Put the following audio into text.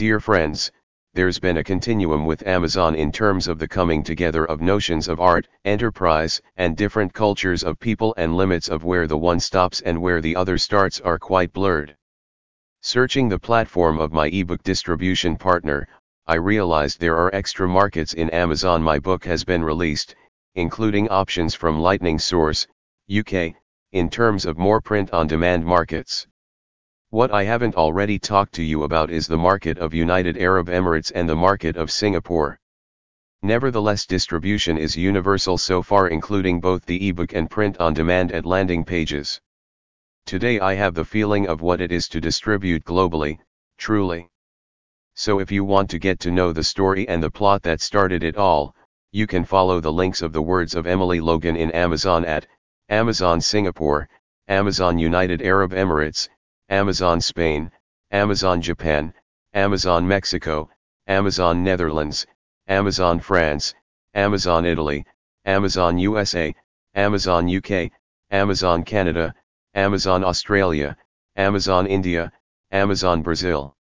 Dear friends, there's been a continuum with Amazon in terms of the coming together of notions of art, enterprise, and different cultures of people and limits of where the one stops and where the other starts are quite blurred. Searching the platform of my ebook distribution partner, I realized there are extra markets in Amazon my book has been released, including options from Lightning Source, UK, in terms of more print on demand markets. What I haven't already talked to you about is the market of United Arab Emirates and the market of Singapore. Nevertheless distribution is universal so far including both the ebook and print on demand at landing pages. Today I have the feeling of what it is to distribute globally, truly. So if you want to get to know the story and the plot that started it all, you can follow the links of the words of Emily Logan in Amazon at Amazon Singapore, Amazon United Arab Emirates, Amazon Spain, Amazon Japan, Amazon Mexico, Amazon Netherlands, Amazon France, Amazon Italy, Amazon USA, Amazon UK, Amazon Canada, Amazon Australia, Amazon India, Amazon Brazil.